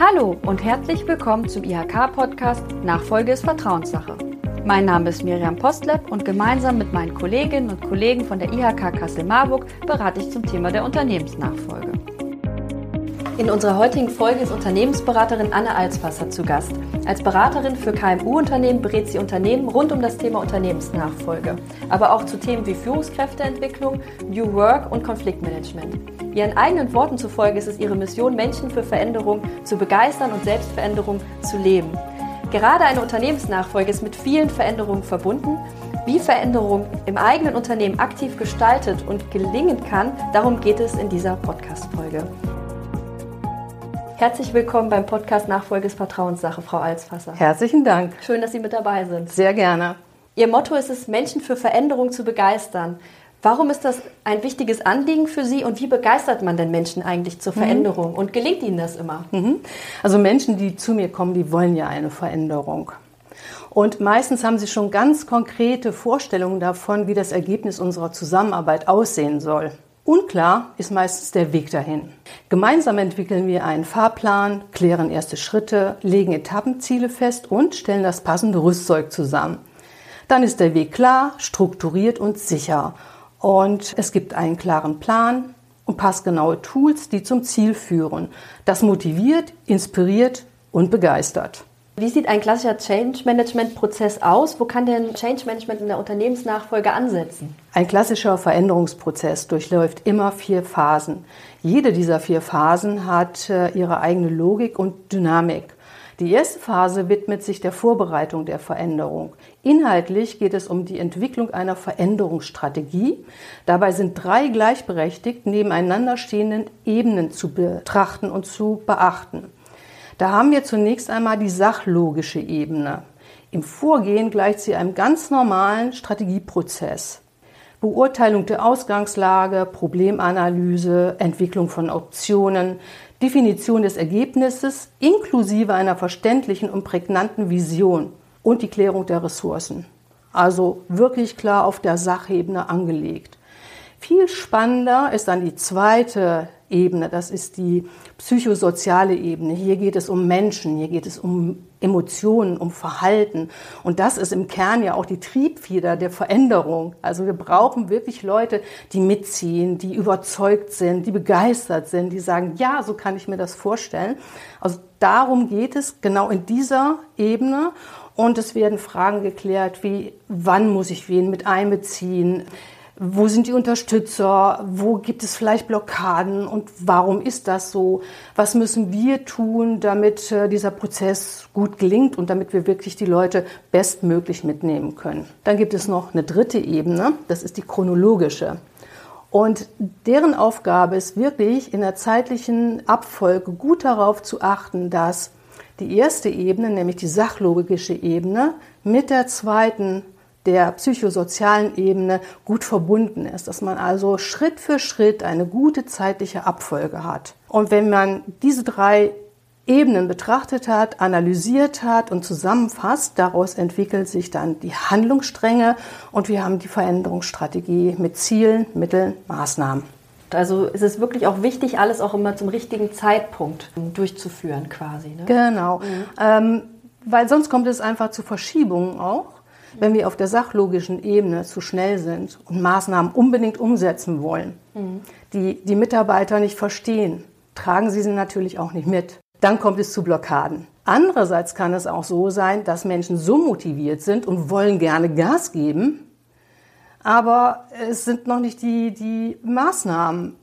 Hallo und herzlich willkommen zum IHK-Podcast Nachfolge ist Vertrauenssache. Mein Name ist Miriam Postlepp und gemeinsam mit meinen Kolleginnen und Kollegen von der IHK Kassel-Marburg berate ich zum Thema der Unternehmensnachfolge. In unserer heutigen Folge ist Unternehmensberaterin Anne Alsfasser zu Gast. Als Beraterin für KMU-Unternehmen berät sie Unternehmen rund um das Thema Unternehmensnachfolge, aber auch zu Themen wie Führungskräfteentwicklung, New Work und Konfliktmanagement. Ihren eigenen Worten zufolge ist es ihre Mission, Menschen für Veränderung zu begeistern und Selbstveränderung zu leben. Gerade eine Unternehmensnachfolge ist mit vielen Veränderungen verbunden. Wie Veränderung im eigenen Unternehmen aktiv gestaltet und gelingen kann, darum geht es in dieser Podcast-Folge. Herzlich willkommen beim Podcast Nachfolge ist Vertrauenssache, Frau Alsfasser. Herzlichen Dank. Schön, dass Sie mit dabei sind. Sehr gerne. Ihr Motto ist es, Menschen für Veränderung zu begeistern. Warum ist das ein wichtiges Anliegen für Sie und wie begeistert man denn Menschen eigentlich zur Veränderung? Mhm. Und gelingt Ihnen das immer? Mhm. Also Menschen, die zu mir kommen, die wollen ja eine Veränderung. Und meistens haben sie schon ganz konkrete Vorstellungen davon, wie das Ergebnis unserer Zusammenarbeit aussehen soll. Unklar ist meistens der Weg dahin. Gemeinsam entwickeln wir einen Fahrplan, klären erste Schritte, legen Etappenziele fest und stellen das passende Rüstzeug zusammen. Dann ist der Weg klar, strukturiert und sicher. Und es gibt einen klaren Plan und passgenaue Tools, die zum Ziel führen. Das motiviert, inspiriert und begeistert. Wie sieht ein klassischer Change Management Prozess aus? Wo kann denn Change Management in der Unternehmensnachfolge ansetzen? Ein klassischer Veränderungsprozess durchläuft immer vier Phasen. Jede dieser vier Phasen hat äh, ihre eigene Logik und Dynamik. Die erste Phase widmet sich der Vorbereitung der Veränderung. Inhaltlich geht es um die Entwicklung einer Veränderungsstrategie. Dabei sind drei gleichberechtigt nebeneinander stehenden Ebenen zu betrachten und zu beachten. Da haben wir zunächst einmal die sachlogische Ebene. Im Vorgehen gleicht sie einem ganz normalen Strategieprozess. Beurteilung der Ausgangslage, Problemanalyse, Entwicklung von Optionen, Definition des Ergebnisses inklusive einer verständlichen und prägnanten Vision und die Klärung der Ressourcen. Also wirklich klar auf der Sachebene angelegt. Viel spannender ist dann die zweite Ebene, das ist die psychosoziale Ebene. Hier geht es um Menschen, hier geht es um Emotionen, um Verhalten. Und das ist im Kern ja auch die Triebfeder der Veränderung. Also wir brauchen wirklich Leute, die mitziehen, die überzeugt sind, die begeistert sind, die sagen, ja, so kann ich mir das vorstellen. Also darum geht es genau in dieser Ebene. Und es werden Fragen geklärt, wie wann muss ich wen mit einbeziehen? Wo sind die Unterstützer? Wo gibt es vielleicht Blockaden? Und warum ist das so? Was müssen wir tun, damit äh, dieser Prozess gut gelingt und damit wir wirklich die Leute bestmöglich mitnehmen können? Dann gibt es noch eine dritte Ebene. Das ist die chronologische. Und deren Aufgabe ist wirklich in der zeitlichen Abfolge gut darauf zu achten, dass die erste Ebene, nämlich die sachlogische Ebene, mit der zweiten der psychosozialen Ebene gut verbunden ist, dass man also Schritt für Schritt eine gute zeitliche Abfolge hat. Und wenn man diese drei Ebenen betrachtet hat, analysiert hat und zusammenfasst, daraus entwickelt sich dann die Handlungsstränge und wir haben die Veränderungsstrategie mit Zielen, Mitteln, Maßnahmen. Also ist es wirklich auch wichtig, alles auch immer zum richtigen Zeitpunkt durchzuführen quasi. Ne? Genau, mhm. ähm, weil sonst kommt es einfach zu Verschiebungen auch wenn wir auf der sachlogischen Ebene zu schnell sind und Maßnahmen unbedingt umsetzen wollen, mhm. die die Mitarbeiter nicht verstehen, tragen sie sie natürlich auch nicht mit. Dann kommt es zu Blockaden. Andererseits kann es auch so sein, dass Menschen so motiviert sind und wollen gerne Gas geben, aber es sind noch nicht die, die Maßnahmen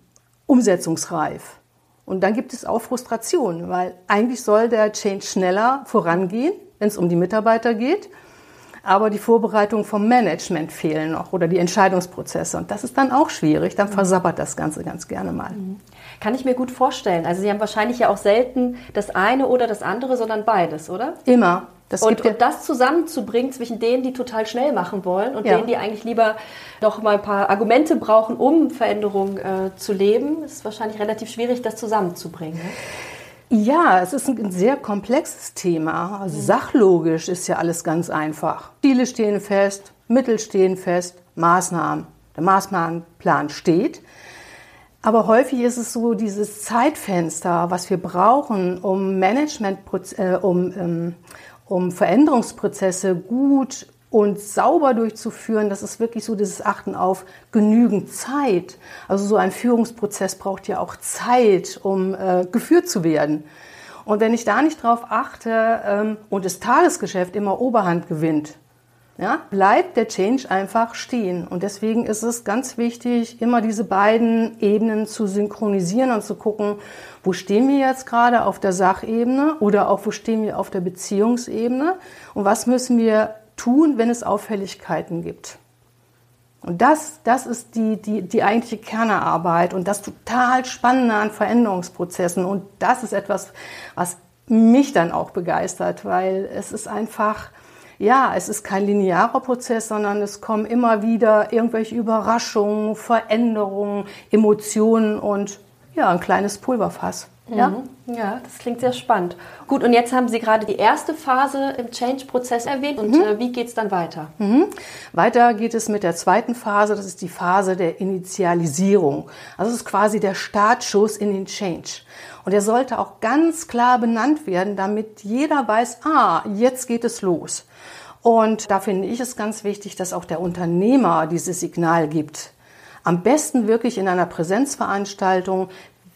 umsetzungsreif. Und dann gibt es auch Frustration, weil eigentlich soll der Change schneller vorangehen, wenn es um die Mitarbeiter geht aber die Vorbereitung vom Management fehlen noch oder die Entscheidungsprozesse. Und das ist dann auch schwierig, dann versabbert das Ganze ganz gerne mal. Mhm. Kann ich mir gut vorstellen. Also Sie haben wahrscheinlich ja auch selten das eine oder das andere, sondern beides, oder? Immer. Das und, und, das zusammenzubringen zwischen denen, die total schnell machen wollen und ja. denen, die eigentlich lieber noch mal ein paar Argumente brauchen, um Veränderung äh, zu leben, ist wahrscheinlich relativ schwierig, das zusammenzubringen. Ne? Ja, es ist ein sehr komplexes Thema. Also sachlogisch ist ja alles ganz einfach. Ziele stehen fest, Mittel stehen fest, Maßnahmen. Der Maßnahmenplan steht. Aber häufig ist es so, dieses Zeitfenster, was wir brauchen, um Management, äh, um, ähm, um Veränderungsprozesse gut und sauber durchzuführen, das ist wirklich so dieses Achten auf genügend Zeit. Also so ein Führungsprozess braucht ja auch Zeit, um äh, geführt zu werden. Und wenn ich da nicht drauf achte ähm, und das Tagesgeschäft immer Oberhand gewinnt, ja, bleibt der Change einfach stehen. Und deswegen ist es ganz wichtig, immer diese beiden Ebenen zu synchronisieren und zu gucken, wo stehen wir jetzt gerade auf der Sachebene oder auch wo stehen wir auf der Beziehungsebene und was müssen wir tun, wenn es Auffälligkeiten gibt. Und das, das ist die, die, die eigentliche Kernarbeit und das total Spannende an Veränderungsprozessen. Und das ist etwas, was mich dann auch begeistert, weil es ist einfach, ja, es ist kein linearer Prozess, sondern es kommen immer wieder irgendwelche Überraschungen, Veränderungen, Emotionen und ja, ein kleines Pulverfass. Ja? Mhm. ja, das klingt sehr spannend. Gut, und jetzt haben Sie gerade die erste Phase im Change-Prozess erwähnt. Und mhm. äh, wie geht es dann weiter? Mhm. Weiter geht es mit der zweiten Phase. Das ist die Phase der Initialisierung. Also es ist quasi der Startschuss in den Change. Und er sollte auch ganz klar benannt werden, damit jeder weiß, ah, jetzt geht es los. Und da finde ich es ganz wichtig, dass auch der Unternehmer dieses Signal gibt. Am besten wirklich in einer Präsenzveranstaltung,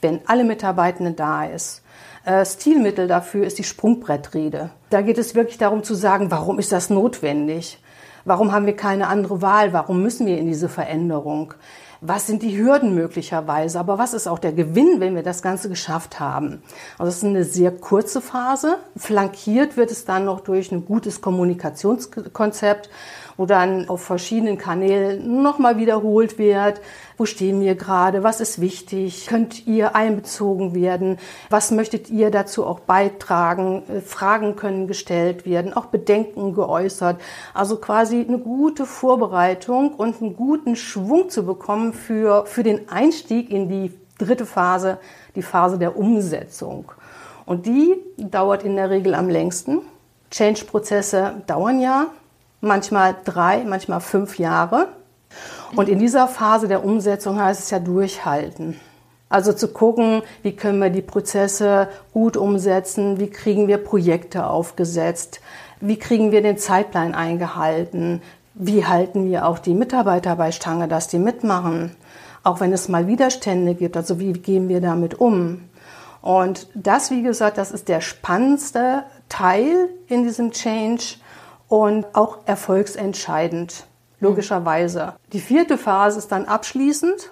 wenn alle Mitarbeitenden da ist. Äh, Stilmittel dafür ist die Sprungbrettrede. Da geht es wirklich darum zu sagen, warum ist das notwendig? Warum haben wir keine andere Wahl? Warum müssen wir in diese Veränderung? Was sind die Hürden möglicherweise? Aber was ist auch der Gewinn, wenn wir das Ganze geschafft haben? Also es ist eine sehr kurze Phase. Flankiert wird es dann noch durch ein gutes Kommunikationskonzept wo dann auf verschiedenen Kanälen nochmal wiederholt wird, wo stehen wir gerade, was ist wichtig, könnt ihr einbezogen werden, was möchtet ihr dazu auch beitragen, äh, Fragen können gestellt werden, auch Bedenken geäußert. Also quasi eine gute Vorbereitung und einen guten Schwung zu bekommen für, für den Einstieg in die dritte Phase, die Phase der Umsetzung. Und die dauert in der Regel am längsten. Change-Prozesse dauern ja manchmal drei, manchmal fünf Jahre. Und in dieser Phase der Umsetzung heißt es ja durchhalten. Also zu gucken, wie können wir die Prozesse gut umsetzen, wie kriegen wir Projekte aufgesetzt, wie kriegen wir den Zeitplan eingehalten, wie halten wir auch die Mitarbeiter bei Stange, dass die mitmachen, auch wenn es mal Widerstände gibt, also wie gehen wir damit um. Und das, wie gesagt, das ist der spannendste Teil in diesem Change, und auch erfolgsentscheidend, logischerweise. Die vierte Phase ist dann abschließend.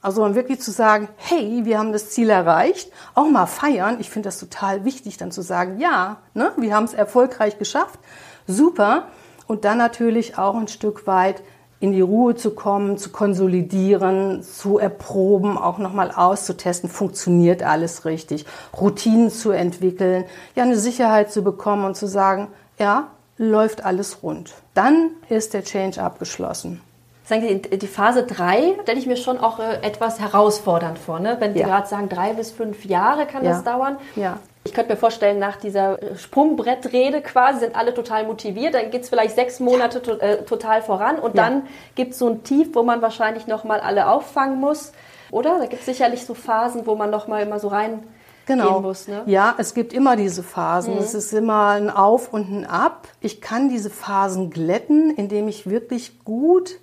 Also dann wirklich zu sagen, hey, wir haben das Ziel erreicht, auch mal feiern. Ich finde das total wichtig, dann zu sagen, ja, ne, wir haben es erfolgreich geschafft, super. Und dann natürlich auch ein Stück weit in die Ruhe zu kommen, zu konsolidieren, zu erproben, auch nochmal auszutesten, funktioniert alles richtig, Routinen zu entwickeln, ja eine Sicherheit zu bekommen und zu sagen, ja, läuft alles rund. Dann ist der Change abgeschlossen. Sagen Sie, die Phase 3 stelle ich mir schon auch äh, etwas herausfordernd vor. Ne? Wenn Sie ja. gerade sagen, drei bis fünf Jahre kann ja. das dauern. Ja. Ich könnte mir vorstellen, nach dieser Sprungbrettrede quasi sind alle total motiviert. Dann geht es vielleicht sechs Monate to äh, total voran und ja. dann gibt es so ein Tief, wo man wahrscheinlich nochmal alle auffangen muss. Oder? Da gibt es sicherlich so Phasen, wo man nochmal immer so rein genau. gehen muss. Ne? Ja, es gibt immer diese Phasen. Mhm. Es ist immer ein Auf und ein Ab. Ich kann diese Phasen glätten, indem ich wirklich gut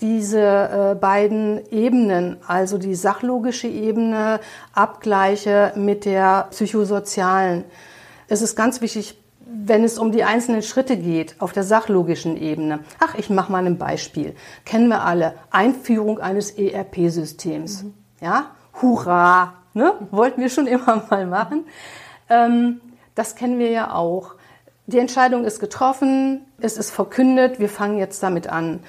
diese äh, beiden Ebenen, also die sachlogische Ebene, abgleiche mit der psychosozialen. Es ist ganz wichtig, wenn es um die einzelnen Schritte geht auf der sachlogischen Ebene. Ach, ich mache mal ein Beispiel. Kennen wir alle. Einführung eines ERP-Systems. Mhm. Ja, hurra, Ne? Wollten wir schon immer mal machen. Ähm, das kennen wir ja auch. Die Entscheidung ist getroffen, es ist verkündet, wir fangen jetzt damit an.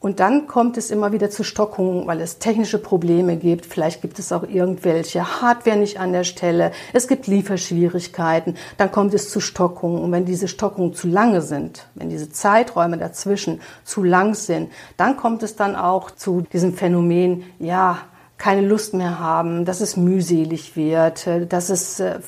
Und dann kommt es immer wieder zu Stockungen, weil es technische Probleme gibt. Vielleicht gibt es auch irgendwelche Hardware nicht an der Stelle. Es gibt Lieferschwierigkeiten. Dann kommt es zu Stockungen. Und wenn diese Stockungen zu lange sind, wenn diese Zeiträume dazwischen zu lang sind, dann kommt es dann auch zu diesem Phänomen, ja, keine Lust mehr haben, dass es mühselig wird, dass es äh,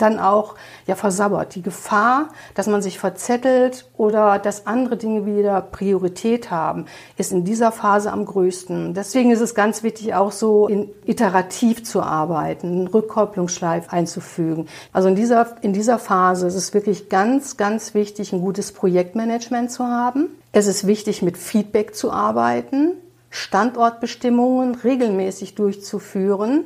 dann auch ja versabbert. Die Gefahr, dass man sich verzettelt oder dass andere Dinge wieder Priorität haben, ist in dieser Phase am größten. Deswegen ist es ganz wichtig, auch so iterativ zu arbeiten, einen Rückkopplungsschleif einzufügen. Also in dieser, in dieser Phase ist es wirklich ganz, ganz wichtig, ein gutes Projektmanagement zu haben. Es ist wichtig, mit Feedback zu arbeiten, Standortbestimmungen regelmäßig durchzuführen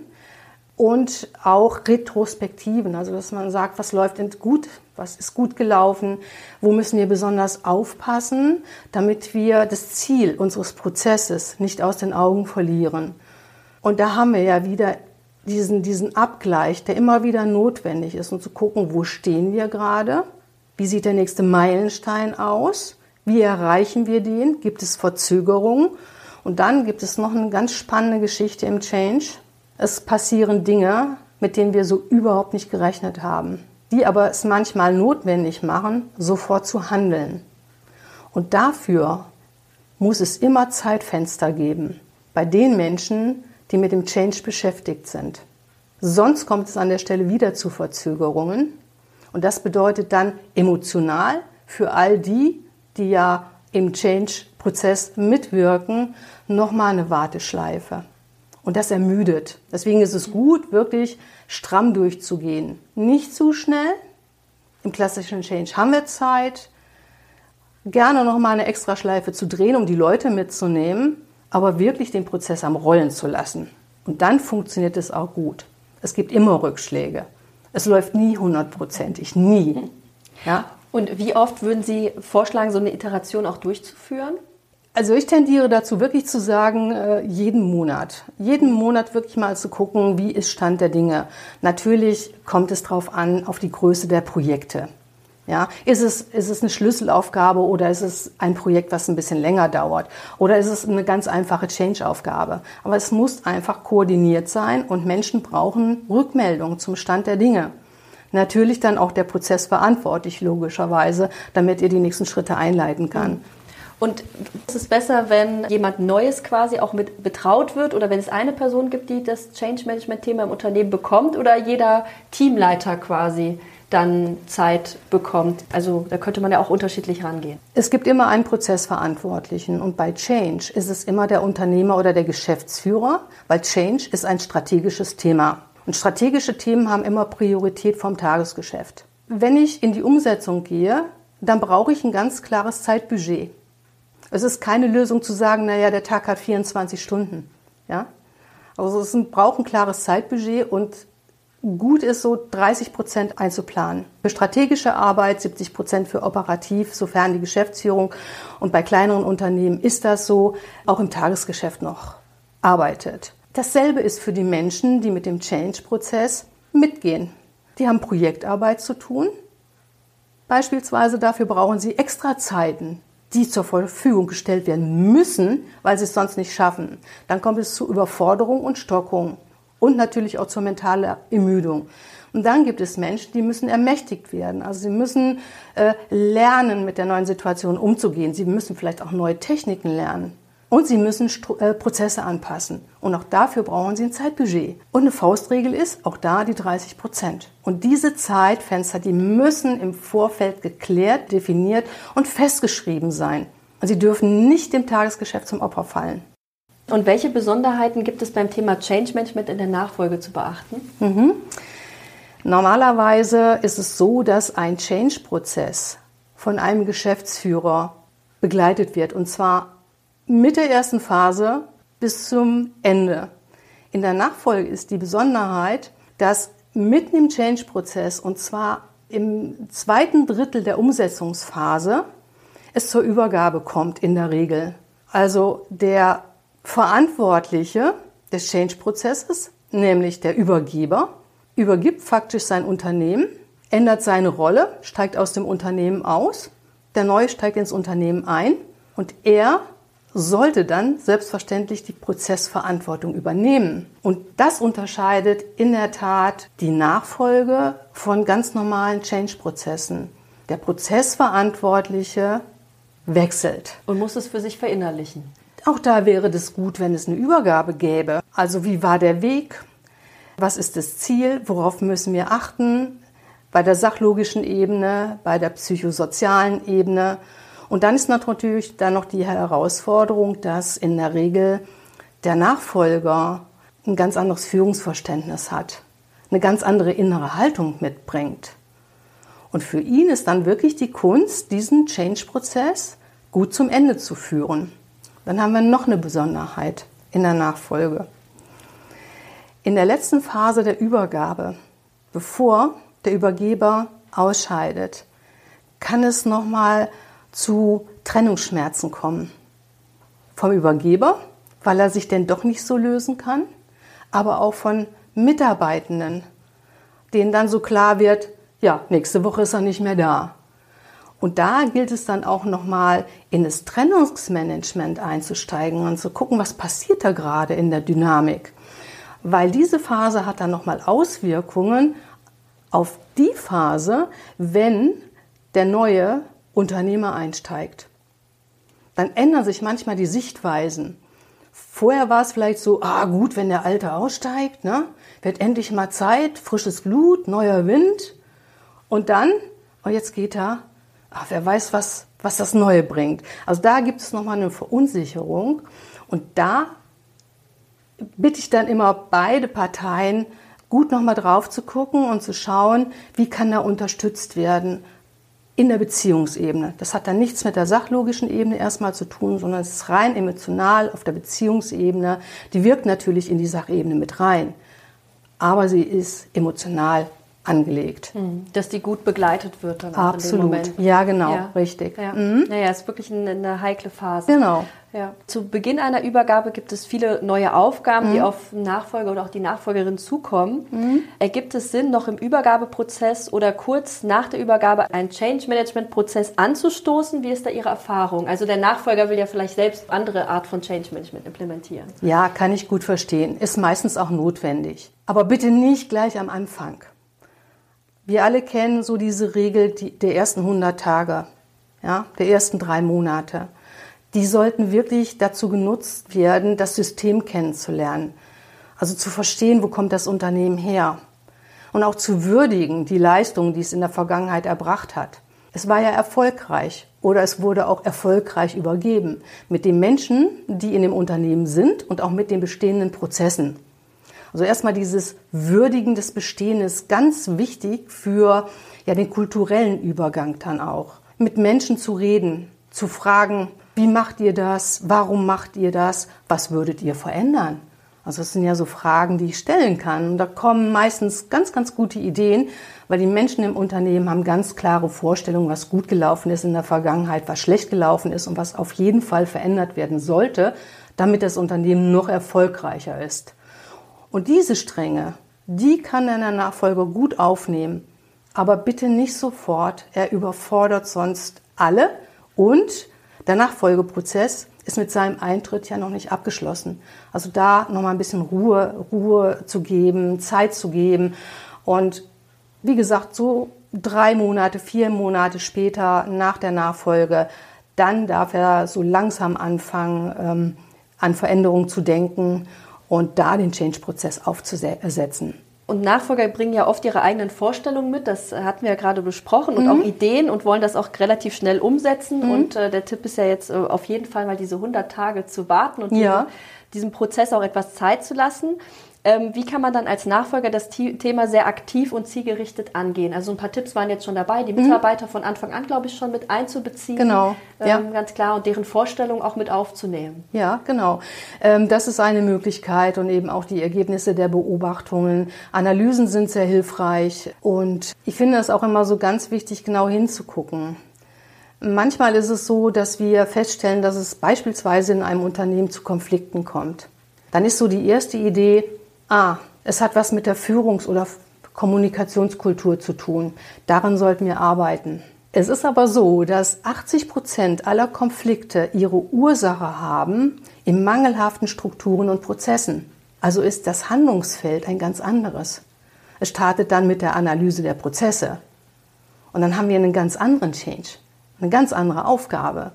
und auch Retrospektiven, also dass man sagt, was läuft denn gut, was ist gut gelaufen, wo müssen wir besonders aufpassen, damit wir das Ziel unseres Prozesses nicht aus den Augen verlieren. Und da haben wir ja wieder diesen, diesen Abgleich, der immer wieder notwendig ist, um zu gucken, wo stehen wir gerade, wie sieht der nächste Meilenstein aus, wie erreichen wir den, gibt es Verzögerungen und dann gibt es noch eine ganz spannende Geschichte im Change, es passieren Dinge, mit denen wir so überhaupt nicht gerechnet haben, die aber es manchmal notwendig machen, sofort zu handeln. Und dafür muss es immer Zeitfenster geben bei den Menschen, die mit dem Change beschäftigt sind. Sonst kommt es an der Stelle wieder zu Verzögerungen. Und das bedeutet dann emotional für all die, die ja im Change-Prozess mitwirken, nochmal eine Warteschleife. Und das ermüdet. Deswegen ist es gut, wirklich stramm durchzugehen. Nicht zu schnell. Im klassischen Change haben wir Zeit. Gerne noch mal eine Extraschleife zu drehen, um die Leute mitzunehmen, aber wirklich den Prozess am Rollen zu lassen. Und dann funktioniert es auch gut. Es gibt immer Rückschläge. Es läuft nie hundertprozentig, nie. Ja? Und wie oft würden Sie vorschlagen, so eine Iteration auch durchzuführen? Also ich tendiere dazu wirklich zu sagen, äh, jeden Monat. Jeden Monat wirklich mal zu gucken, wie ist Stand der Dinge. Natürlich kommt es darauf an, auf die Größe der Projekte. Ja, ist es, ist es eine Schlüsselaufgabe oder ist es ein Projekt, was ein bisschen länger dauert? Oder ist es eine ganz einfache Change-Aufgabe? Aber es muss einfach koordiniert sein und Menschen brauchen Rückmeldung zum Stand der Dinge. Natürlich dann auch der Prozess verantwortlich, logischerweise, damit ihr die nächsten Schritte einleiten kann. Und ist es besser, wenn jemand Neues quasi auch mit betraut wird oder wenn es eine Person gibt, die das Change Management Thema im Unternehmen bekommt oder jeder Teamleiter quasi dann Zeit bekommt. Also da könnte man ja auch unterschiedlich rangehen. Es gibt immer einen Prozessverantwortlichen und bei Change ist es immer der Unternehmer oder der Geschäftsführer, weil Change ist ein strategisches Thema. Und strategische Themen haben immer Priorität vom Tagesgeschäft. Wenn ich in die Umsetzung gehe, dann brauche ich ein ganz klares Zeitbudget. Es ist keine Lösung zu sagen, naja, der Tag hat 24 Stunden. Ja? Also es braucht ein klares Zeitbudget und gut ist so 30 Prozent einzuplanen. Für strategische Arbeit 70 Prozent für operativ, sofern die Geschäftsführung und bei kleineren Unternehmen ist das so, auch im Tagesgeschäft noch arbeitet. Dasselbe ist für die Menschen, die mit dem Change-Prozess mitgehen. Die haben Projektarbeit zu tun. Beispielsweise dafür brauchen sie extra Zeiten, die zur Verfügung gestellt werden müssen, weil sie es sonst nicht schaffen. Dann kommt es zu Überforderung und Stockung und natürlich auch zur mentalen Ermüdung. Und dann gibt es Menschen, die müssen ermächtigt werden. Also sie müssen äh, lernen, mit der neuen Situation umzugehen. Sie müssen vielleicht auch neue Techniken lernen. Und sie müssen Stru äh, Prozesse anpassen. Und auch dafür brauchen sie ein Zeitbudget. Und eine Faustregel ist auch da die 30 Prozent. Und diese Zeitfenster, die müssen im Vorfeld geklärt, definiert und festgeschrieben sein. Und sie dürfen nicht dem Tagesgeschäft zum Opfer fallen. Und welche Besonderheiten gibt es beim Thema Change Management in der Nachfolge zu beachten? Mhm. Normalerweise ist es so, dass ein Change-Prozess von einem Geschäftsführer begleitet wird. Und zwar mit der ersten Phase bis zum Ende. In der Nachfolge ist die Besonderheit, dass mitten im Change-Prozess und zwar im zweiten Drittel der Umsetzungsphase es zur Übergabe kommt in der Regel. Also der Verantwortliche des Change-Prozesses, nämlich der Übergeber, übergibt faktisch sein Unternehmen, ändert seine Rolle, steigt aus dem Unternehmen aus, der Neue steigt ins Unternehmen ein und er sollte dann selbstverständlich die Prozessverantwortung übernehmen. Und das unterscheidet in der Tat die Nachfolge von ganz normalen Change-Prozessen. Der Prozessverantwortliche wechselt. Und muss es für sich verinnerlichen. Auch da wäre es gut, wenn es eine Übergabe gäbe. Also wie war der Weg? Was ist das Ziel? Worauf müssen wir achten? bei der sachlogischen Ebene, bei der psychosozialen Ebene. Und dann ist natürlich dann noch die Herausforderung, dass in der Regel der Nachfolger ein ganz anderes Führungsverständnis hat, eine ganz andere innere Haltung mitbringt. Und für ihn ist dann wirklich die Kunst, diesen Change-Prozess gut zum Ende zu führen. Dann haben wir noch eine Besonderheit in der Nachfolge. In der letzten Phase der Übergabe, bevor der Übergeber ausscheidet, kann es nochmal zu Trennungsschmerzen kommen. Vom Übergeber, weil er sich denn doch nicht so lösen kann, aber auch von Mitarbeitenden, denen dann so klar wird, ja, nächste Woche ist er nicht mehr da. Und da gilt es dann auch nochmal in das Trennungsmanagement einzusteigen und zu gucken, was passiert da gerade in der Dynamik. Weil diese Phase hat dann nochmal Auswirkungen auf die Phase, wenn der neue Unternehmer einsteigt. Dann ändern sich manchmal die Sichtweisen. Vorher war es vielleicht so, ah gut, wenn der Alte aussteigt, ne, wird endlich mal Zeit, frisches Blut, neuer Wind. Und dann, oh jetzt geht er, ach, wer weiß, was, was das Neue bringt. Also da gibt es nochmal eine Verunsicherung. Und da bitte ich dann immer beide Parteien, gut nochmal drauf zu gucken und zu schauen, wie kann er unterstützt werden in der Beziehungsebene. Das hat dann nichts mit der sachlogischen Ebene erstmal zu tun, sondern es ist rein emotional auf der Beziehungsebene. Die wirkt natürlich in die Sachebene mit rein, aber sie ist emotional angelegt. Hm. Dass die gut begleitet wird dann Absolut. Ja, genau, ja. richtig. Ja. Mhm. Naja, ist wirklich eine, eine, heikle Phase. Genau. Ja. Zu Beginn einer Übergabe gibt es viele neue Aufgaben, mhm. die auf Nachfolger oder auch die Nachfolgerin zukommen. Mhm. Ergibt es Sinn, noch im Übergabeprozess oder kurz nach der Übergabe einen Change Management Prozess anzustoßen? Wie ist da Ihre Erfahrung? Also der Nachfolger will ja vielleicht selbst andere Art von Change Management implementieren. Ja, kann ich gut verstehen. Ist meistens auch notwendig. Aber bitte nicht gleich am Anfang. Wir alle kennen so diese Regel der ersten 100 Tage, ja, der ersten drei Monate. Die sollten wirklich dazu genutzt werden, das System kennenzulernen. Also zu verstehen, wo kommt das Unternehmen her. Und auch zu würdigen, die Leistungen, die es in der Vergangenheit erbracht hat. Es war ja erfolgreich oder es wurde auch erfolgreich übergeben mit den Menschen, die in dem Unternehmen sind und auch mit den bestehenden Prozessen. Also erstmal dieses Würdigen des Bestehens ist ganz wichtig für ja, den kulturellen Übergang dann auch. Mit Menschen zu reden, zu fragen, wie macht ihr das? Warum macht ihr das? Was würdet ihr verändern? Also das sind ja so Fragen, die ich stellen kann. Und da kommen meistens ganz, ganz gute Ideen, weil die Menschen im Unternehmen haben ganz klare Vorstellungen, was gut gelaufen ist in der Vergangenheit, was schlecht gelaufen ist und was auf jeden Fall verändert werden sollte, damit das Unternehmen noch erfolgreicher ist. Und diese Stränge, die kann er in der Nachfolge gut aufnehmen. Aber bitte nicht sofort. Er überfordert sonst alle. Und der Nachfolgeprozess ist mit seinem Eintritt ja noch nicht abgeschlossen. Also da nochmal ein bisschen Ruhe, Ruhe zu geben, Zeit zu geben. Und wie gesagt, so drei Monate, vier Monate später nach der Nachfolge, dann darf er so langsam anfangen, ähm, an Veränderungen zu denken und da den Change-Prozess aufzusetzen. Und Nachfolger bringen ja oft ihre eigenen Vorstellungen mit, das hatten wir ja gerade besprochen, und mhm. auch Ideen und wollen das auch relativ schnell umsetzen. Mhm. Und äh, der Tipp ist ja jetzt äh, auf jeden Fall mal diese 100 Tage zu warten und ja. diesem, diesem Prozess auch etwas Zeit zu lassen. Ähm, wie kann man dann als Nachfolger das Thema sehr aktiv und zielgerichtet angehen? Also ein paar Tipps waren jetzt schon dabei, die mhm. Mitarbeiter mhm. von Anfang an, glaube ich, schon mit einzubeziehen. Genau. Ähm, ja. Ganz klar und deren Vorstellung auch mit aufzunehmen. Ja, genau. Ähm, das ist eine Möglichkeit und eben auch die Ergebnisse der Beobachtungen. Analysen sind sehr hilfreich und ich finde es auch immer so ganz wichtig, genau hinzugucken. Manchmal ist es so, dass wir feststellen, dass es beispielsweise in einem Unternehmen zu Konflikten kommt. Dann ist so die erste Idee, Ah, es hat was mit der Führungs- oder Kommunikationskultur zu tun. Daran sollten wir arbeiten. Es ist aber so, dass 80 Prozent aller Konflikte ihre Ursache haben in mangelhaften Strukturen und Prozessen. Also ist das Handlungsfeld ein ganz anderes. Es startet dann mit der Analyse der Prozesse. Und dann haben wir einen ganz anderen Change, eine ganz andere Aufgabe.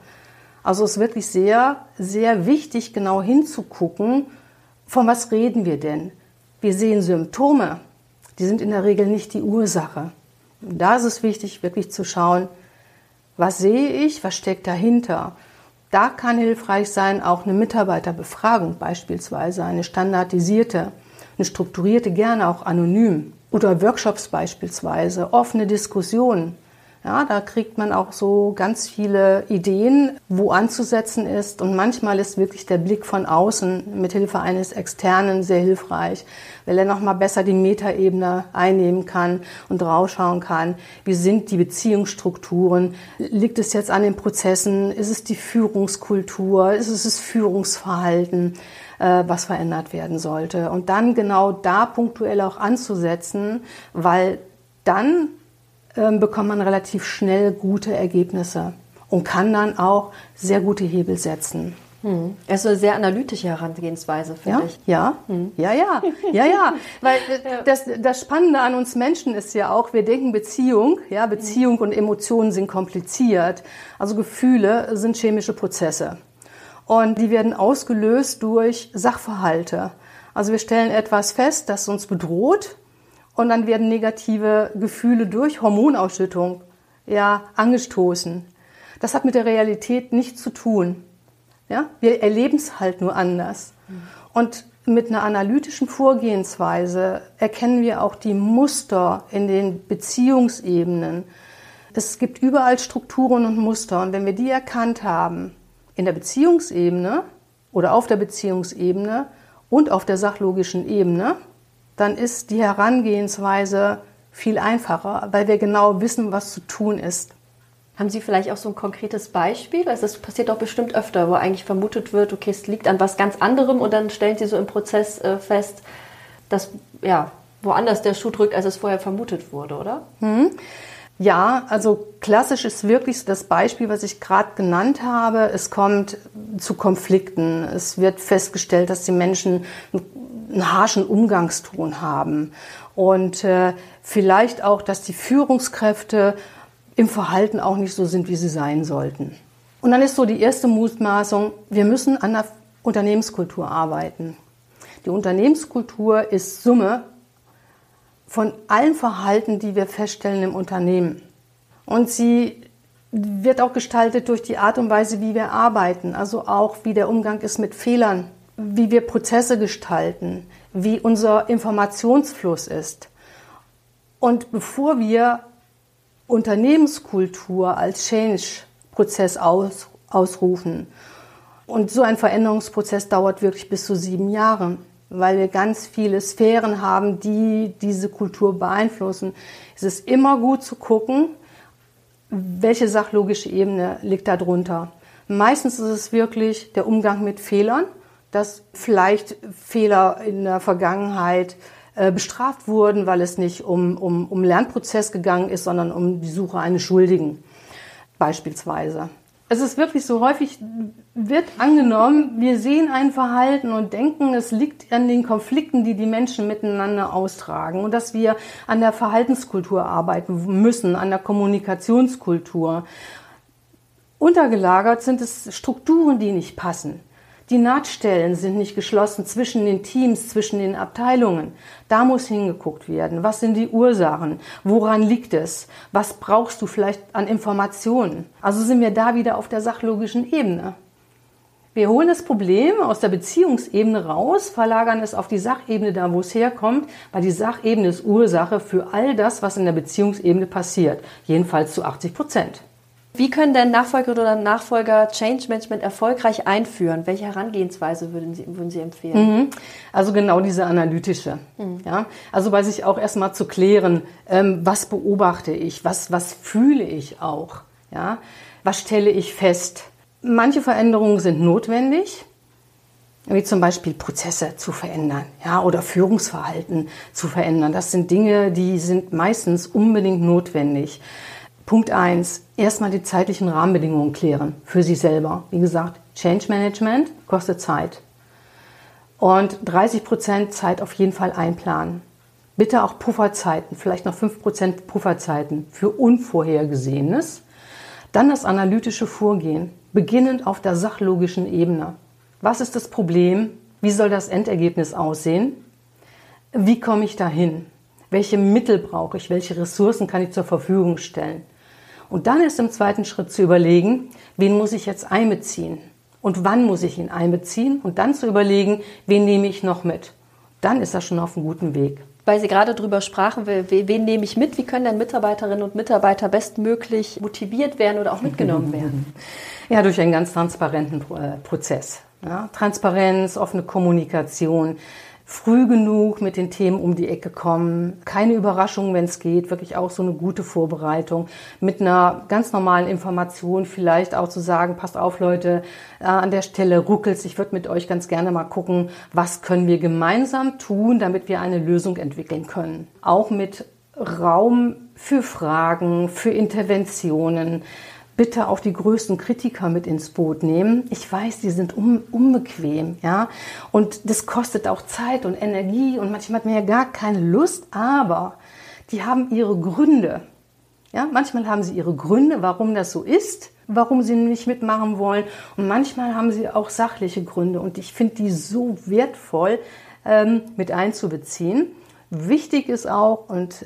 Also es ist wirklich sehr, sehr wichtig, genau hinzugucken, von was reden wir denn? Wir sehen Symptome, die sind in der Regel nicht die Ursache. Da ist es wichtig, wirklich zu schauen, was sehe ich, was steckt dahinter. Da kann hilfreich sein auch eine Mitarbeiterbefragung beispielsweise, eine standardisierte, eine strukturierte, gerne auch anonym oder Workshops beispielsweise, offene Diskussionen. Ja, da kriegt man auch so ganz viele Ideen, wo anzusetzen ist. Und manchmal ist wirklich der Blick von außen mit Hilfe eines Externen sehr hilfreich, weil er nochmal besser die Metaebene einnehmen kann und draufschauen kann. Wie sind die Beziehungsstrukturen? Liegt es jetzt an den Prozessen? Ist es die Führungskultur? Ist es das Führungsverhalten? Äh, was verändert werden sollte. Und dann genau da punktuell auch anzusetzen, weil dann bekommt man relativ schnell gute Ergebnisse und kann dann auch sehr gute Hebel setzen. Hm. Es ist eine sehr analytische Herangehensweise, finde ja? ich. Ja, hm. ja, ja, ja, ja. Weil äh, das, das Spannende an uns Menschen ist ja auch, wir denken Beziehung, ja, Beziehung und Emotionen sind kompliziert. Also Gefühle sind chemische Prozesse. Und die werden ausgelöst durch Sachverhalte. Also wir stellen etwas fest, das uns bedroht und dann werden negative Gefühle durch Hormonausschüttung ja, angestoßen. Das hat mit der Realität nichts zu tun. Ja? Wir erleben es halt nur anders. Und mit einer analytischen Vorgehensweise erkennen wir auch die Muster in den Beziehungsebenen. Es gibt überall Strukturen und Muster. Und wenn wir die erkannt haben, in der Beziehungsebene oder auf der Beziehungsebene und auf der sachlogischen Ebene, dann ist die Herangehensweise viel einfacher, weil wir genau wissen, was zu tun ist. Haben Sie vielleicht auch so ein konkretes Beispiel? Also das passiert doch bestimmt öfter, wo eigentlich vermutet wird, okay, es liegt an was ganz anderem und dann stellen Sie so im Prozess äh, fest, dass ja woanders der Schuh drückt, als es vorher vermutet wurde, oder? Hm. Ja, also klassisch ist wirklich das Beispiel, was ich gerade genannt habe. Es kommt zu Konflikten. Es wird festgestellt, dass die Menschen einen harschen Umgangston haben und äh, vielleicht auch, dass die Führungskräfte im Verhalten auch nicht so sind, wie sie sein sollten. Und dann ist so die erste Mutmaßung, wir müssen an der Unternehmenskultur arbeiten. Die Unternehmenskultur ist Summe von allen Verhalten, die wir feststellen im Unternehmen. Und sie wird auch gestaltet durch die Art und Weise, wie wir arbeiten, also auch wie der Umgang ist mit Fehlern, wie wir Prozesse gestalten, wie unser Informationsfluss ist. Und bevor wir Unternehmenskultur als Change-Prozess aus, ausrufen, und so ein Veränderungsprozess dauert wirklich bis zu sieben Jahre, weil wir ganz viele Sphären haben, die diese Kultur beeinflussen, ist es immer gut zu gucken, welche sachlogische Ebene liegt da drunter. Meistens ist es wirklich der Umgang mit Fehlern dass vielleicht Fehler in der Vergangenheit äh, bestraft wurden, weil es nicht um, um, um Lernprozess gegangen ist, sondern um die Suche eines Schuldigen beispielsweise. Es ist wirklich so häufig wird angenommen, wir sehen ein Verhalten und denken, es liegt an den Konflikten, die die Menschen miteinander austragen und dass wir an der Verhaltenskultur arbeiten müssen, an der Kommunikationskultur. Untergelagert sind es Strukturen, die nicht passen. Die Nahtstellen sind nicht geschlossen zwischen den Teams, zwischen den Abteilungen. Da muss hingeguckt werden. Was sind die Ursachen? Woran liegt es? Was brauchst du vielleicht an Informationen? Also sind wir da wieder auf der sachlogischen Ebene. Wir holen das Problem aus der Beziehungsebene raus, verlagern es auf die Sachebene da, wo es herkommt, weil die Sachebene ist Ursache für all das, was in der Beziehungsebene passiert. Jedenfalls zu 80 Prozent. Wie können denn Nachfolgerinnen oder Nachfolger Change Management erfolgreich einführen? Welche Herangehensweise würden Sie, würden Sie empfehlen? Mhm. Also genau diese analytische. Mhm. Ja? Also bei sich auch erstmal zu klären, ähm, was beobachte ich, was, was fühle ich auch, ja? was stelle ich fest. Manche Veränderungen sind notwendig, wie zum Beispiel Prozesse zu verändern, ja, oder Führungsverhalten zu verändern. Das sind Dinge, die sind meistens unbedingt notwendig. Punkt eins: erstmal die zeitlichen Rahmenbedingungen klären für sich selber. Wie gesagt, Change Management kostet Zeit. Und 30 Prozent Zeit auf jeden Fall einplanen. Bitte auch Pufferzeiten, vielleicht noch 5 Prozent Pufferzeiten für Unvorhergesehenes. Dann das analytische Vorgehen, beginnend auf der sachlogischen Ebene. Was ist das Problem? Wie soll das Endergebnis aussehen? Wie komme ich dahin? Welche Mittel brauche ich? Welche Ressourcen kann ich zur Verfügung stellen? Und dann ist im zweiten Schritt zu überlegen, wen muss ich jetzt einbeziehen? Und wann muss ich ihn einbeziehen? Und dann zu überlegen, wen nehme ich noch mit? Dann ist er schon auf einem guten Weg weil Sie gerade darüber sprachen, wen, wen nehme ich mit? Wie können denn Mitarbeiterinnen und Mitarbeiter bestmöglich motiviert werden oder auch mitgenommen werden? Ja, durch einen ganz transparenten äh, Prozess. Ja, Transparenz, offene Kommunikation, früh genug mit den Themen um die Ecke kommen, keine Überraschungen, wenn es geht, wirklich auch so eine gute Vorbereitung, mit einer ganz normalen Information vielleicht auch zu sagen, passt auf Leute, äh, an der Stelle ruckelt ich würde mit euch ganz gerne mal gucken, was können wir gemeinsam tun, damit wir eine Lösung entwickeln können. Auch mit Raum für Fragen, für Interventionen, bitte auch die größten Kritiker mit ins Boot nehmen. Ich weiß, die sind un unbequem, ja, und das kostet auch Zeit und Energie und manchmal hat man ja gar keine Lust, aber die haben ihre Gründe. Ja, manchmal haben sie ihre Gründe, warum das so ist, warum sie nicht mitmachen wollen. Und manchmal haben sie auch sachliche Gründe. Und ich finde die so wertvoll ähm, mit einzubeziehen. Wichtig ist auch, und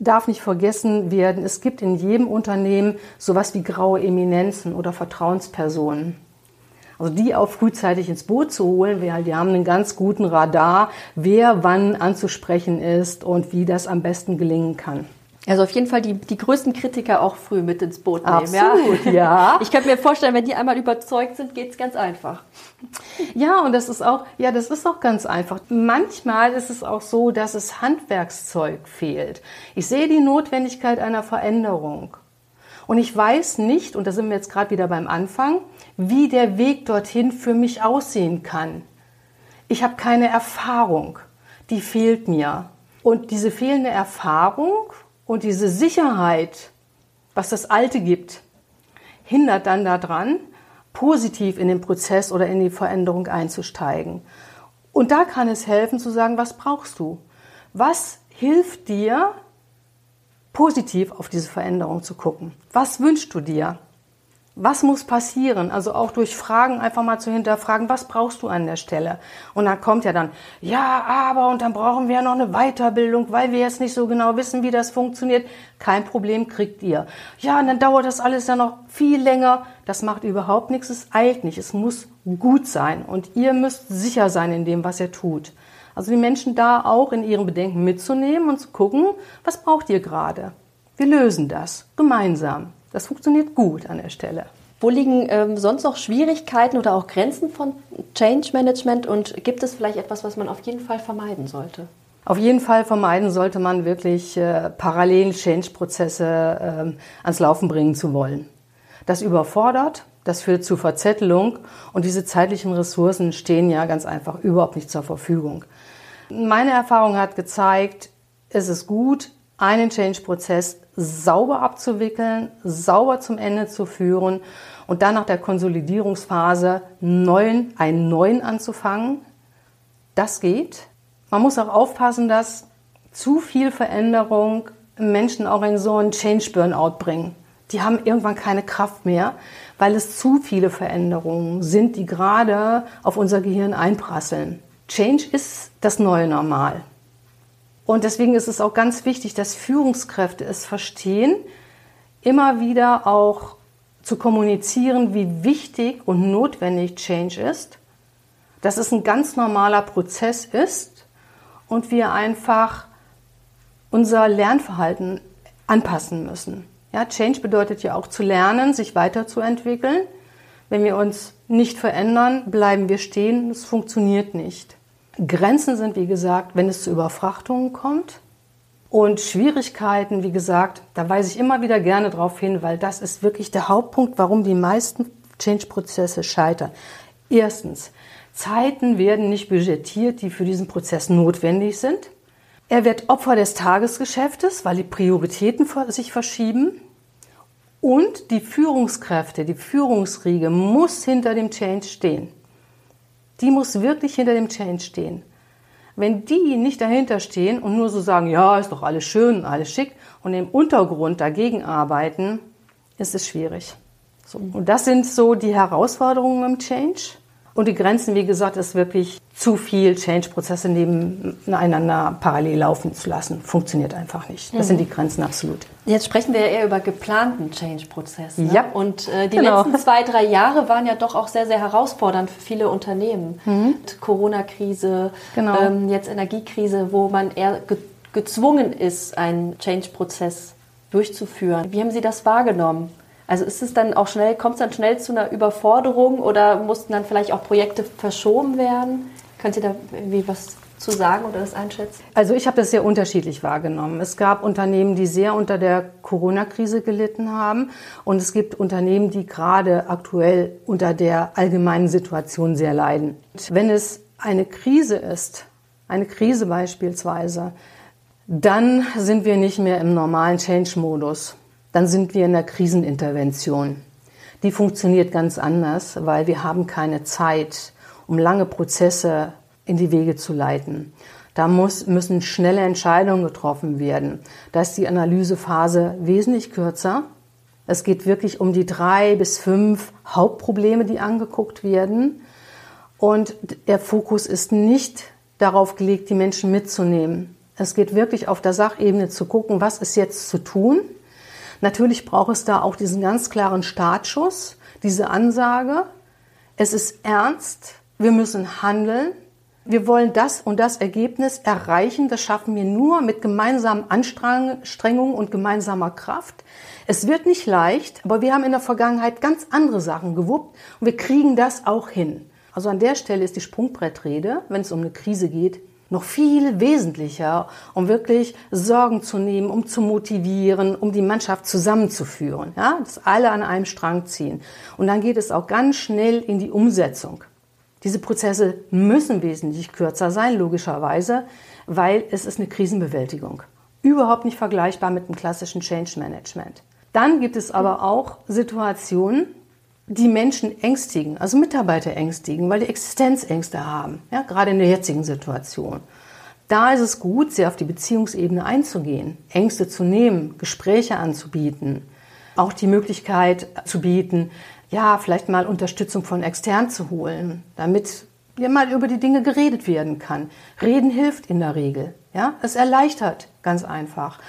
darf nicht vergessen werden, es gibt in jedem Unternehmen sowas wie graue Eminenzen oder Vertrauenspersonen. Also die auch frühzeitig ins Boot zu holen, weil die haben einen ganz guten Radar, wer wann anzusprechen ist und wie das am besten gelingen kann. Also auf jeden Fall die, die größten Kritiker auch früh mit ins Boot nehmen. Absolut, ja. ja. Ich könnte mir vorstellen, wenn die einmal überzeugt sind, geht es ganz einfach. Ja, und das ist auch, ja, das ist auch ganz einfach. Manchmal ist es auch so, dass es Handwerkszeug fehlt. Ich sehe die Notwendigkeit einer Veränderung. Und ich weiß nicht, und da sind wir jetzt gerade wieder beim Anfang, wie der Weg dorthin für mich aussehen kann. Ich habe keine Erfahrung, die fehlt mir. Und diese fehlende Erfahrung und diese Sicherheit, was das Alte gibt, hindert dann daran, positiv in den Prozess oder in die Veränderung einzusteigen. Und da kann es helfen zu sagen, was brauchst du? Was hilft dir, positiv auf diese Veränderung zu gucken? Was wünschst du dir? Was muss passieren? Also auch durch Fragen einfach mal zu hinterfragen, was brauchst du an der Stelle? Und dann kommt ja dann, ja, aber und dann brauchen wir ja noch eine Weiterbildung, weil wir jetzt nicht so genau wissen, wie das funktioniert. Kein Problem, kriegt ihr. Ja, und dann dauert das alles ja noch viel länger. Das macht überhaupt nichts, es eilt nicht. Es muss gut sein und ihr müsst sicher sein in dem, was ihr tut. Also die Menschen da auch in ihren Bedenken mitzunehmen und zu gucken, was braucht ihr gerade? Wir lösen das gemeinsam. Das funktioniert gut an der Stelle. Wo liegen ähm, sonst noch Schwierigkeiten oder auch Grenzen von Change Management und gibt es vielleicht etwas, was man auf jeden Fall vermeiden sollte? Auf jeden Fall vermeiden sollte man wirklich äh, parallel Change-Prozesse äh, ans Laufen bringen zu wollen. Das überfordert, das führt zu Verzettelung und diese zeitlichen Ressourcen stehen ja ganz einfach überhaupt nicht zur Verfügung. Meine Erfahrung hat gezeigt, es ist gut, einen Change-Prozess sauber abzuwickeln, sauber zum Ende zu führen und dann nach der Konsolidierungsphase neuen, einen neuen anzufangen. Das geht. Man muss auch aufpassen, dass zu viel Veränderung Menschen auch in so einen Change-Burnout bringen. Die haben irgendwann keine Kraft mehr, weil es zu viele Veränderungen sind, die gerade auf unser Gehirn einprasseln. Change ist das neue Normal. Und deswegen ist es auch ganz wichtig, dass Führungskräfte es verstehen, immer wieder auch zu kommunizieren, wie wichtig und notwendig Change ist, dass es ein ganz normaler Prozess ist und wir einfach unser Lernverhalten anpassen müssen. Ja, Change bedeutet ja auch zu lernen, sich weiterzuentwickeln. Wenn wir uns nicht verändern, bleiben wir stehen. Es funktioniert nicht. Grenzen sind, wie gesagt, wenn es zu Überfrachtungen kommt. Und Schwierigkeiten, wie gesagt, da weise ich immer wieder gerne darauf hin, weil das ist wirklich der Hauptpunkt, warum die meisten Change-Prozesse scheitern. Erstens, Zeiten werden nicht budgetiert, die für diesen Prozess notwendig sind. Er wird Opfer des Tagesgeschäftes, weil die Prioritäten sich verschieben. Und die Führungskräfte, die Führungsriege muss hinter dem Change stehen die muss wirklich hinter dem Change stehen. Wenn die nicht dahinter stehen und nur so sagen, ja, ist doch alles schön, alles schick und im Untergrund dagegen arbeiten, ist es schwierig. So, und das sind so die Herausforderungen im Change. Und die Grenzen, wie gesagt, ist wirklich zu viel Change-Prozesse nebeneinander parallel laufen zu lassen. Funktioniert einfach nicht. Das mhm. sind die Grenzen absolut. Jetzt sprechen wir ja eher über geplanten Change-Prozess. Ne? Ja. Und äh, die genau. letzten zwei, drei Jahre waren ja doch auch sehr, sehr herausfordernd für viele Unternehmen. Mhm. Corona-Krise, genau. ähm, jetzt Energiekrise, wo man eher ge gezwungen ist, einen Change-Prozess durchzuführen. Wie haben Sie das wahrgenommen? Also ist es dann auch schnell, kommt es dann schnell zu einer Überforderung oder mussten dann vielleicht auch Projekte verschoben werden? Könnt ihr da irgendwie was zu sagen oder das einschätzen? Also ich habe das sehr unterschiedlich wahrgenommen. Es gab Unternehmen, die sehr unter der Corona-Krise gelitten haben und es gibt Unternehmen, die gerade aktuell unter der allgemeinen Situation sehr leiden. Wenn es eine Krise ist, eine Krise beispielsweise, dann sind wir nicht mehr im normalen Change-Modus dann sind wir in der Krisenintervention. Die funktioniert ganz anders, weil wir haben keine Zeit, um lange Prozesse in die Wege zu leiten. Da muss, müssen schnelle Entscheidungen getroffen werden. Da ist die Analysephase wesentlich kürzer. Es geht wirklich um die drei bis fünf Hauptprobleme, die angeguckt werden. Und der Fokus ist nicht darauf gelegt, die Menschen mitzunehmen. Es geht wirklich auf der Sachebene zu gucken, was ist jetzt zu tun Natürlich braucht es da auch diesen ganz klaren Startschuss, diese Ansage. Es ist ernst, wir müssen handeln. Wir wollen das und das Ergebnis erreichen. Das schaffen wir nur mit gemeinsamen Anstrengungen und gemeinsamer Kraft. Es wird nicht leicht, aber wir haben in der Vergangenheit ganz andere Sachen gewuppt und wir kriegen das auch hin. Also an der Stelle ist die Sprungbrettrede, wenn es um eine Krise geht, noch viel wesentlicher, um wirklich Sorgen zu nehmen, um zu motivieren, um die Mannschaft zusammenzuführen, ja, dass alle an einem Strang ziehen. Und dann geht es auch ganz schnell in die Umsetzung. Diese Prozesse müssen wesentlich kürzer sein, logischerweise, weil es ist eine Krisenbewältigung. Überhaupt nicht vergleichbar mit dem klassischen Change Management. Dann gibt es aber auch Situationen, die Menschen ängstigen, also Mitarbeiter ängstigen, weil die Existenzängste haben, ja, gerade in der jetzigen Situation. Da ist es gut, sehr auf die Beziehungsebene einzugehen, Ängste zu nehmen, Gespräche anzubieten, auch die Möglichkeit zu bieten, ja, vielleicht mal Unterstützung von extern zu holen, damit ja mal über die Dinge geredet werden kann. Reden hilft in der Regel, ja, es erleichtert ganz einfach.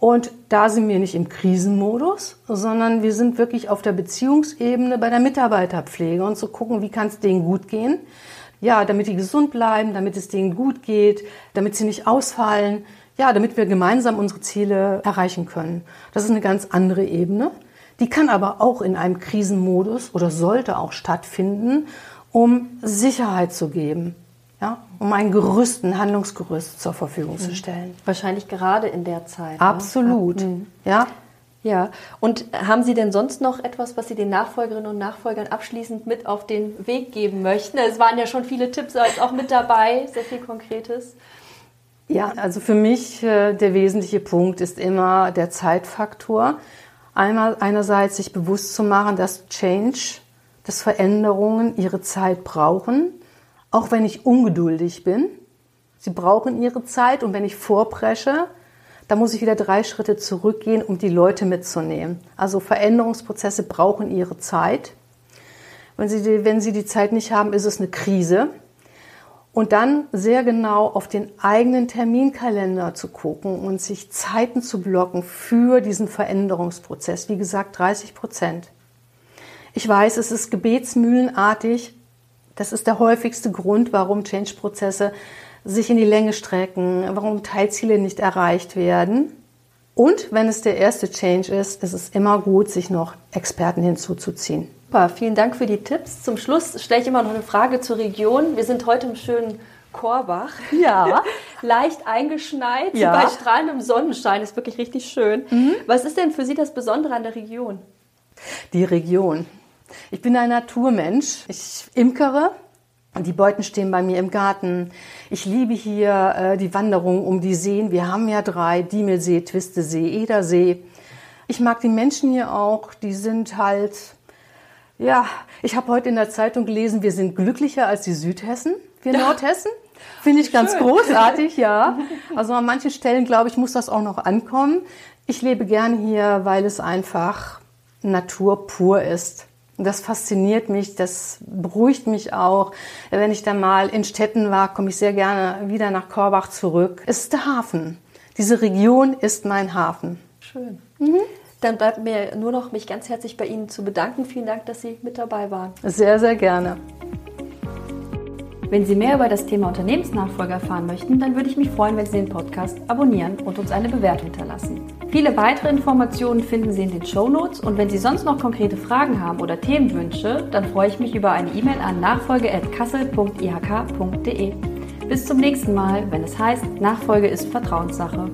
Und da sind wir nicht im Krisenmodus, sondern wir sind wirklich auf der Beziehungsebene bei der Mitarbeiterpflege und zu gucken, wie kann es denen gut gehen. Ja, damit die gesund bleiben, damit es denen gut geht, damit sie nicht ausfallen. Ja, damit wir gemeinsam unsere Ziele erreichen können. Das ist eine ganz andere Ebene. Die kann aber auch in einem Krisenmodus oder sollte auch stattfinden, um Sicherheit zu geben ja, um ein Gerüst, ein Handlungsgerüst zur Verfügung zu mhm. stellen. Wahrscheinlich gerade in der Zeit. Ne? Absolut, ne? ja. Ja, und haben Sie denn sonst noch etwas, was Sie den Nachfolgerinnen und Nachfolgern abschließend mit auf den Weg geben möchten? Es waren ja schon viele Tipps auch mit dabei, sehr viel Konkretes. Ja, also für mich äh, der wesentliche Punkt ist immer der Zeitfaktor. Einmal einerseits sich bewusst zu machen, dass Change, dass Veränderungen ihre Zeit brauchen auch wenn ich ungeduldig bin. Sie brauchen ihre Zeit und wenn ich vorpresche, dann muss ich wieder drei Schritte zurückgehen, um die Leute mitzunehmen. Also Veränderungsprozesse brauchen ihre Zeit. Wenn sie, die, wenn sie die Zeit nicht haben, ist es eine Krise. Und dann sehr genau auf den eigenen Terminkalender zu gucken und sich Zeiten zu blocken für diesen Veränderungsprozess. Wie gesagt, 30 Prozent. Ich weiß, es ist gebetsmühlenartig, das ist der häufigste Grund, warum Change-Prozesse sich in die Länge strecken, warum Teilziele nicht erreicht werden. Und wenn es der erste Change ist, ist es immer gut, sich noch Experten hinzuzuziehen. Super, vielen Dank für die Tipps. Zum Schluss stelle ich immer noch eine Frage zur Region. Wir sind heute im schönen Korbach. Ja. Leicht eingeschneit ja. bei strahlendem Sonnenschein. Ist wirklich richtig schön. Mhm. Was ist denn für Sie das Besondere an der Region? Die Region. Ich bin ein Naturmensch. Ich imkere. Die Beuten stehen bei mir im Garten. Ich liebe hier äh, die Wanderung um die Seen. Wir haben ja drei, Diemelsee, Twistesee, Edersee. Ich mag die Menschen hier auch. Die sind halt, ja, ich habe heute in der Zeitung gelesen, wir sind glücklicher als die Südhessen, wir ja. Nordhessen. Finde ich ganz Schön. großartig, ja. Also an manchen Stellen, glaube ich, muss das auch noch ankommen. Ich lebe gern hier, weil es einfach Natur pur ist. Das fasziniert mich, das beruhigt mich auch. Wenn ich dann mal in Städten war, komme ich sehr gerne wieder nach Korbach zurück. Es ist der Hafen. Diese Region ist mein Hafen. Schön. Mhm. Dann bleibt mir nur noch, mich ganz herzlich bei Ihnen zu bedanken. Vielen Dank, dass Sie mit dabei waren. Sehr, sehr gerne. Wenn Sie mehr über das Thema Unternehmensnachfolge erfahren möchten, dann würde ich mich freuen, wenn Sie den Podcast abonnieren und uns eine Bewertung hinterlassen. Viele weitere Informationen finden Sie in den Show Notes und wenn Sie sonst noch konkrete Fragen haben oder Themenwünsche, dann freue ich mich über eine E-Mail an nachfolge.kassel.ihk.de. Bis zum nächsten Mal, wenn es heißt, Nachfolge ist Vertrauenssache.